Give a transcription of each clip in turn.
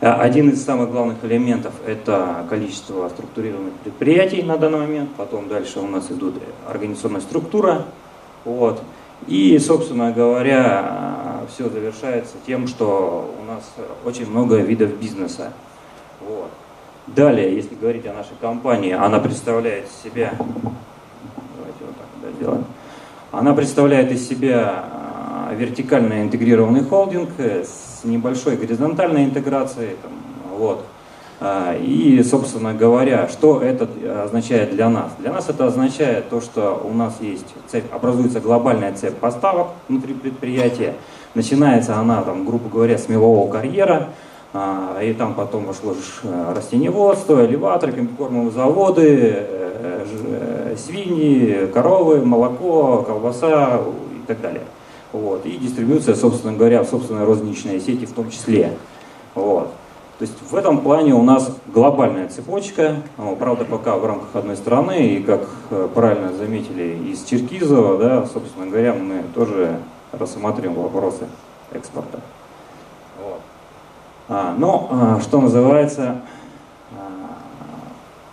Один из самых главных элементов – это количество структурированных предприятий на данный момент. Потом дальше у нас идут организационная структура. Вот. И, собственно говоря, все завершается тем, что у нас очень много видов бизнеса. Вот. Далее, если говорить о нашей компании, она представляет себя, давайте вот так да, сделаем, она представляет из себя вертикально интегрированный холдинг с небольшой горизонтальной интеграцией, там, вот, а, и, собственно говоря, что это означает для нас? Для нас это означает то, что у нас есть цепь, образуется глобальная цепь поставок внутри предприятия. Начинается она, там, грубо говоря, с мелового карьера, а, и там потом вошло растениеводство, элеваторы, комбикормовые заводы, э, э, свиньи, коровы, молоко, колбаса и так далее. Вот. И дистрибьюция, собственно говоря, в собственной розничной сети в том числе. Вот. То есть в этом плане у нас глобальная цепочка, правда пока в рамках одной страны, и как э, правильно заметили из Черкизова, да, собственно говоря, мы тоже рассматриваем вопросы экспорта. Вот. А, но, а, что называется, а,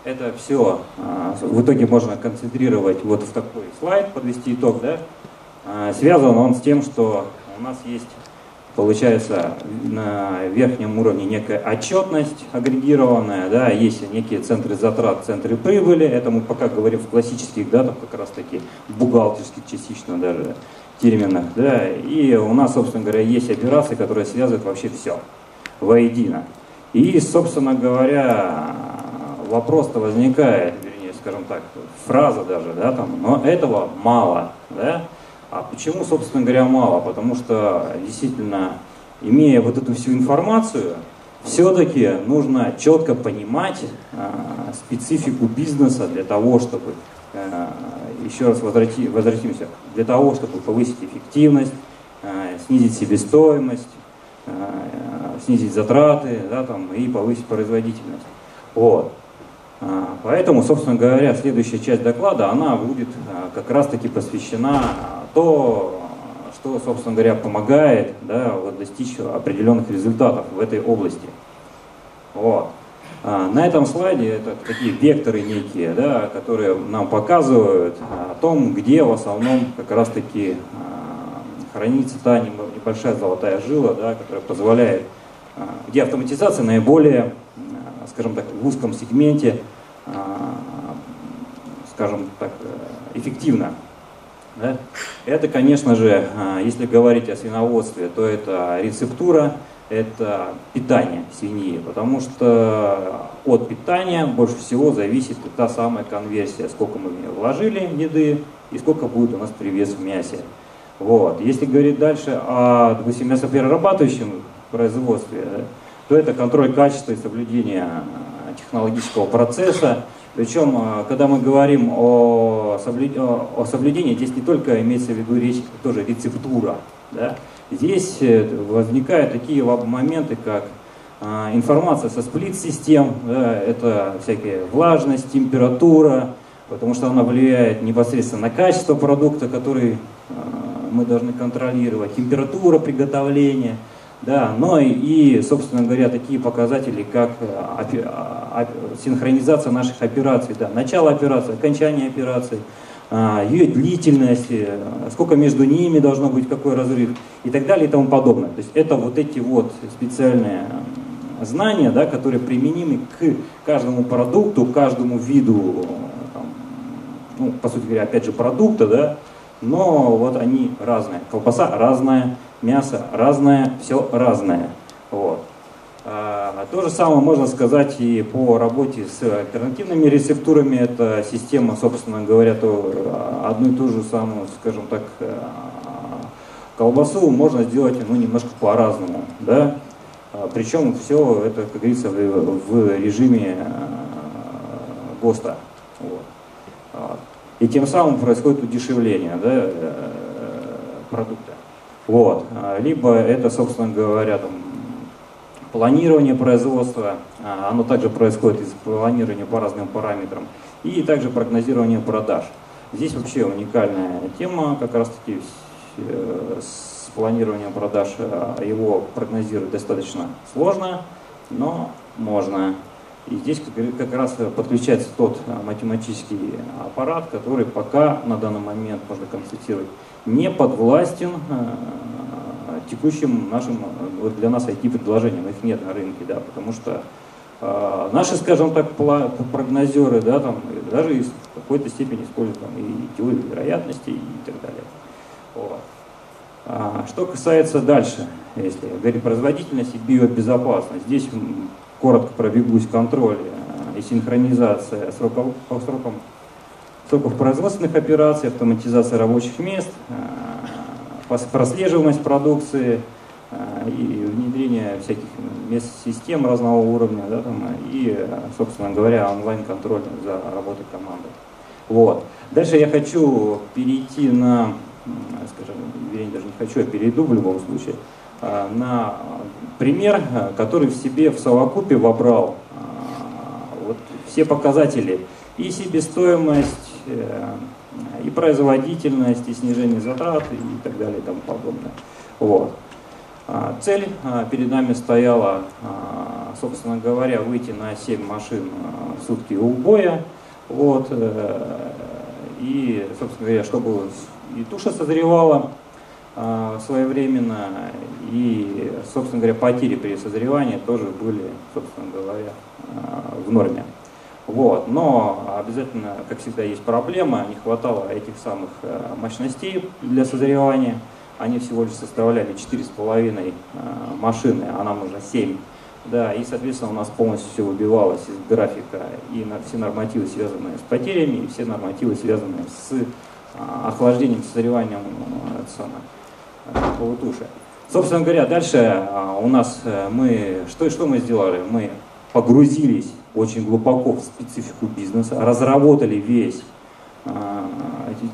это все а, в итоге можно концентрировать вот в такой слайд, подвести итог, да, связан он с тем, что у нас есть получается на верхнем уровне некая отчетность агрегированная, да, есть некие центры затрат, центры прибыли, это мы пока говорим в классических, да, там как раз таки бухгалтерских частично даже терминах, да, и у нас, собственно говоря, есть операции, которые связывают вообще все воедино. И, собственно говоря, вопрос-то возникает, вернее, скажем так, фраза даже, да, там, но этого мало, да, а почему, собственно говоря, мало? Потому что действительно, имея вот эту всю информацию, все-таки нужно четко понимать э, специфику бизнеса для того, чтобы, э, еще раз возврати, возвратимся, для того, чтобы повысить эффективность, э, снизить себестоимость, э, снизить затраты да, там, и повысить производительность. Вот. А, поэтому, собственно говоря, следующая часть доклада, она будет а, как раз-таки посвящена то, что, собственно говоря, помогает да, вот, достичь определенных результатов в этой области. Вот. А, на этом слайде это такие векторы некие, да, которые нам показывают о том, где в основном как раз-таки хранится та небольшая золотая жила, да, которая позволяет, где автоматизация наиболее скажем так, в узком сегменте, а, скажем так, э, эффективно. Да? Это, конечно же, а, если говорить о свиноводстве, то это рецептура, это питание свиньи, потому что от питания больше всего зависит та самая конверсия, сколько мы в нее вложили еды и сколько будет у нас привес в мясе. Вот. Если говорить дальше о, допустим, мясоперерабатывающем производстве, то это контроль качества и соблюдение э, технологического процесса. Причем, э, когда мы говорим о соблюдении, здесь не только имеется в виду речь тоже рецептура. Да? Здесь э, возникают такие моменты, как информация со сплит-систем, да, это всякие влажность, температура, потому что она влияет непосредственно на качество продукта, который мы должны контролировать, температура приготовления – да, но и, собственно говоря, такие показатели, как э, синхронизация наших операций, да, начало операции, окончание операции, а, ее длительность, э, сколько между ними должно быть, какой разрыв и так далее и тому подобное. То есть это вот эти вот специальные знания, да, которые применимы к каждому продукту, каждому виду, там, ну, по сути говоря, опять же, продукта, да, но вот они разные. Колбаса разная, мясо разное, все разное. Вот. А, то же самое можно сказать и по работе с альтернативными рецептурами. Это система, собственно говоря, то а, одну и ту же самую, скажем так, а, колбасу можно сделать ну, немножко по-разному. Да? А, причем все это, как говорится, в, режиме ГОСТа. Вот. И тем самым происходит удешевление да, э, продукта. Вот. А, либо это, собственно говоря, там, планирование производства, а, оно также происходит из планирования по разным параметрам, и также прогнозирование продаж. Здесь вообще уникальная тема, как раз таки э, с планированием продаж а, его прогнозировать достаточно сложно, но можно. И здесь как раз подключается тот математический аппарат, который пока на данный момент, можно констатировать, не подвластен текущим нашим, вот для нас IT-предложениям, их нет на рынке, да, потому что э, наши, скажем так, прогнозеры, да, там, даже в какой-то степени используют там, и теорию вероятности и так далее. А, что касается дальше, если говорить производительность и биобезопасность, здесь коротко пробегусь контроль э, и синхронизация сроков, по срокам, сроков производственных операций, автоматизация рабочих мест, э, прослеживаемость продукции э, и внедрение всяких мест систем разного уровня, да, там, и, собственно говоря, онлайн-контроль за работой команды. Вот. Дальше я хочу перейти на, скажем, вернее, даже не хочу, я перейду в любом случае, на пример, который в себе в совокупе вобрал э, вот все показатели и себестоимость, и производительность, и снижение затрат, и так далее, и тому подобное. Вот. А, цель перед нами стояла, собственно говоря, выйти на 7 машин в сутки убоя. Вот, э, и, собственно говоря, чтобы и туша созревала своевременно, и, собственно говоря, потери при созревании тоже были, собственно говоря, в норме. Вот. Но обязательно, как всегда, есть проблема, не хватало этих самых э, мощностей для созревания. Они всего лишь составляли 4,5 э, машины, а нам нужно 7. Да, и, соответственно, у нас полностью все выбивалось из графика и все нормативы, связанные с потерями, и все нормативы, связанные с охлаждением, созреванием туши. Собственно говоря, дальше у нас мы, что, что мы сделали? Мы погрузились очень глубоко в специфику бизнеса, разработали весь а,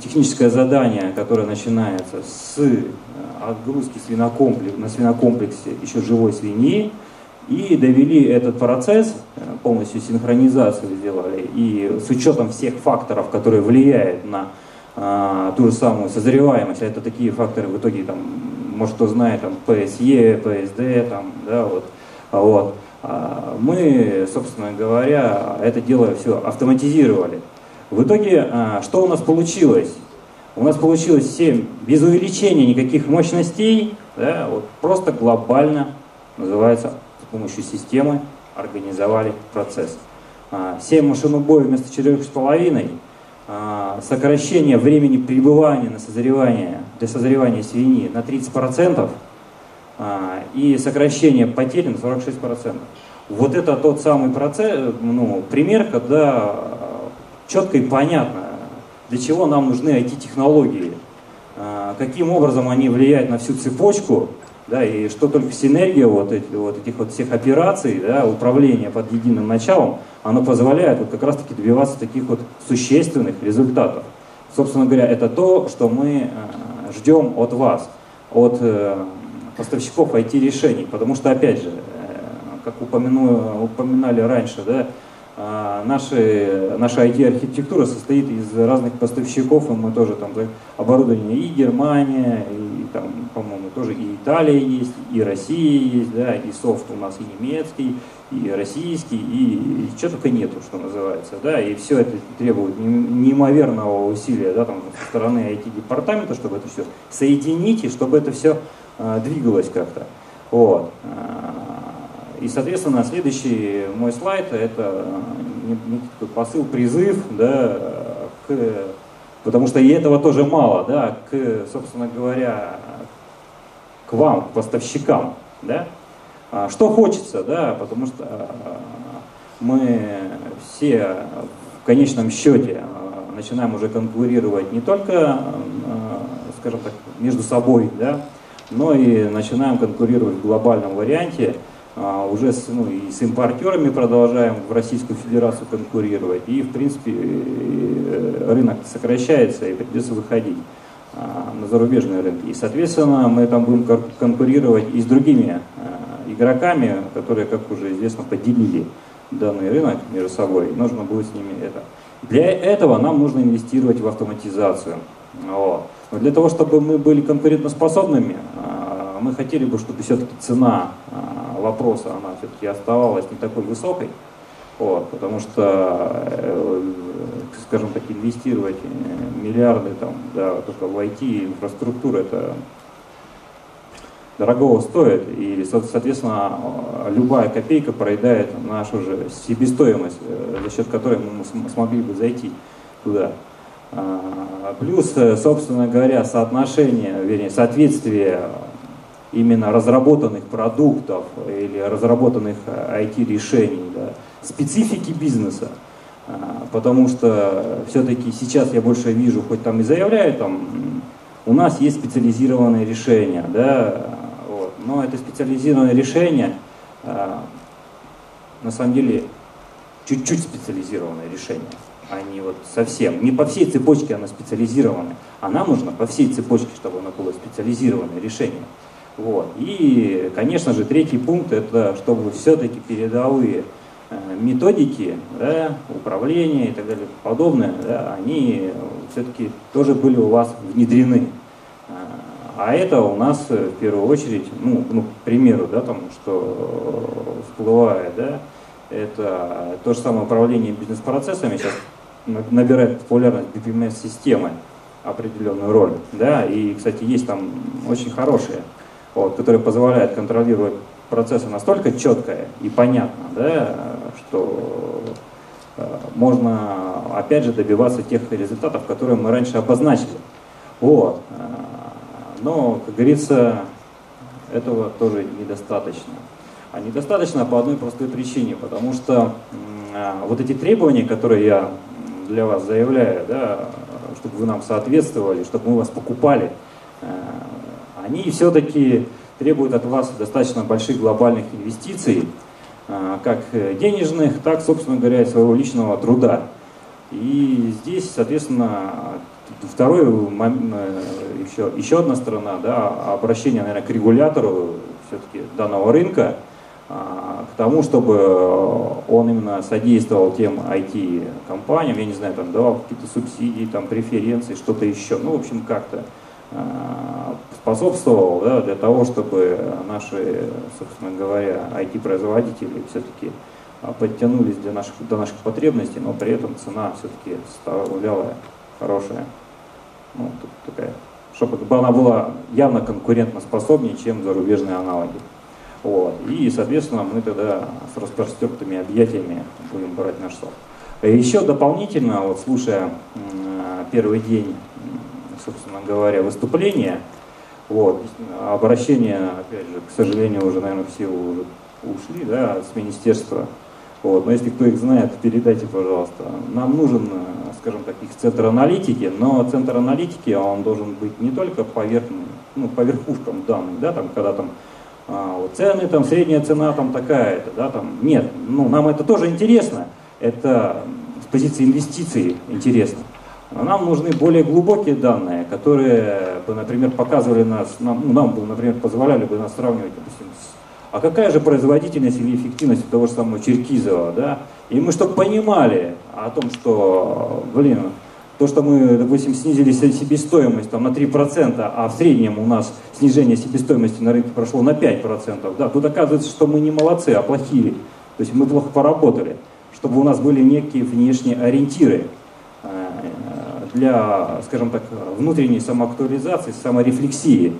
техническое задание, которое начинается с э, отгрузки свинокомплекс, на свинокомплексе еще живой свиньи, и довели этот процесс, э, полностью синхронизацию сделали, и с учетом всех факторов, которые влияют на а, ту же самую созреваемость, а это такие факторы в итоге, там, может кто знает, там, ПСЕ, ПСД, там, да, вот, вот, а, мы, собственно говоря, это дело все автоматизировали. В итоге, что у нас получилось? У нас получилось 7 без увеличения никаких мощностей, да, вот просто глобально, называется, с помощью системы организовали процесс. 7 а, машин убоя вместо 4,5, сокращение времени пребывания на созревание, для созревания свиньи на 30%, а, и сокращение потерь на 46%. Вот это тот самый процесс, ну, пример, когда четко и понятно, для чего нам нужны IT-технологии, а, каким образом они влияют на всю цепочку, да, и что только синергия вот, эти, вот этих вот всех операций, да, управления под единым началом, оно позволяет вот как раз-таки добиваться таких вот существенных результатов. Собственно говоря, это то, что мы а, ждем от вас, от э, поставщиков IT-решений, потому что, опять же, э, как упомяну, упоминали раньше, да, наши, наша IT-архитектура состоит из разных поставщиков, и мы тоже там оборудование и Германия, и по-моему, тоже и Италия есть, и Россия есть, да, и софт у нас и немецкий, и российский, и, и что только нету, что называется, да, и все это требует неимоверного усилия, да, там, со стороны IT-департамента, чтобы это все соединить, и чтобы это все Э, двигалась как-то. Вот. Э, и, соответственно, следующий мой слайд – это э, посыл, призыв, да, к, потому что и этого тоже мало, да, к, собственно говоря, вам, к поставщикам, да. А что хочется, да, потому что мы все в конечном счете начинаем уже конкурировать не только, скажем так, между собой, да, но и начинаем конкурировать в глобальном варианте. А, уже с, ну, и с импортерами продолжаем в Российскую Федерацию конкурировать. И, в принципе, рынок сокращается и придется выходить а, на зарубежные рынки. И, соответственно, мы там будем конкурировать и с другими а, игроками, которые, как уже известно, поделили данный рынок между собой. нужно будет с ними это. Для этого нам нужно инвестировать в автоматизацию. Вот. Но для того, чтобы мы были конкурентоспособными, а, мы хотели бы, чтобы все-таки цена вопроса, она все-таки оставалась не такой высокой. Вот, потому что, э, скажем так, инвестировать миллиарды там, да, только в IT инфраструктуру, это дорогого стоит, и, соответственно, любая копейка проедает нашу же себестоимость, э, за счет которой мы смогли бы зайти туда. А, плюс, э, собственно говоря, соотношение, вернее, соответствие именно разработанных продуктов или разработанных IT-решений, э, да, специфики бизнеса. А, потому что все-таки сейчас я больше вижу, хоть там и заявляю, там, у нас есть специализированные решения, да, вот, но это специализированное решение, а, на самом деле, чуть-чуть специализированное решение, а не вот совсем. Не по всей цепочке она специализирована, а нам нужно по всей цепочке, чтобы она была специализированное решение. Вот. И, конечно же, третий пункт – это чтобы все-таки передовые методики да, управления и так далее подобное, да, они все-таки тоже были у вас внедрены. А это у нас в первую очередь, ну, ну к примеру, да, там, что всплывает, да, это то же самое управление бизнес-процессами сейчас набирает популярность BPMS-системы определенную роль, да, и, кстати, есть там очень хорошие вот, которая позволяет контролировать процессы настолько четко и понятно, да, что э, можно опять же добиваться тех результатов, которые мы раньше обозначили. Вот. Э, но, как говорится, этого тоже недостаточно. А недостаточно по одной простой причине, потому что э, вот эти требования, которые я для вас заявляю, да, чтобы вы нам соответствовали, чтобы мы вас покупали, они все-таки требуют от вас достаточно больших глобальных инвестиций, как денежных, так, собственно говоря, и своего личного труда. И здесь, соответственно, второй еще, еще одна сторона, да, обращение, наверное, к регулятору все-таки данного рынка, а, к тому, чтобы он именно содействовал тем IT-компаниям, я не знаю, там давал какие-то субсидии, там преференции, что-то еще, ну, в общем, как-то Э, способствовал да, для того, чтобы наши, собственно говоря, IT-производители все-таки э, подтянулись для наших, до наших потребностей, но при этом цена все-таки составляла хорошая. Ну, такая, чтобы она была явно конкурентоспособнее, чем зарубежные аналоги. Вот. И, соответственно, мы тогда с распростертыми объятиями будем брать наш софт. Еще дополнительно, вот слушая первый день собственно говоря, выступление. Вот. Обращение, опять же, к сожалению, уже, наверное, все уже ушли да, с министерства. Вот. Но если кто их знает, передайте, пожалуйста. Нам нужен, скажем так, их центр аналитики, но центр аналитики, он должен быть не только поверх, ну, по верхушкам данных, да, там, когда там а, вот цены, там, средняя цена там такая-то, да, там, нет, ну, нам это тоже интересно, это с позиции инвестиций интересно. А нам нужны более глубокие данные, которые бы, например, показывали нас, нам, ну, нам бы, например, позволяли бы нас сравнивать, допустим, с а какая же производительность или эффективность того же самого Черкизова, да? И мы чтобы понимали о том, что, блин, то, что мы, допустим, снизили себестоимость там, на 3%, а в среднем у нас снижение себестоимости на рынке прошло на 5%, да, тут оказывается, что мы не молодцы, а плохие. То есть мы плохо поработали, чтобы у нас были некие внешние ориентиры для, скажем так, внутренней самоактуализации, саморефлексии.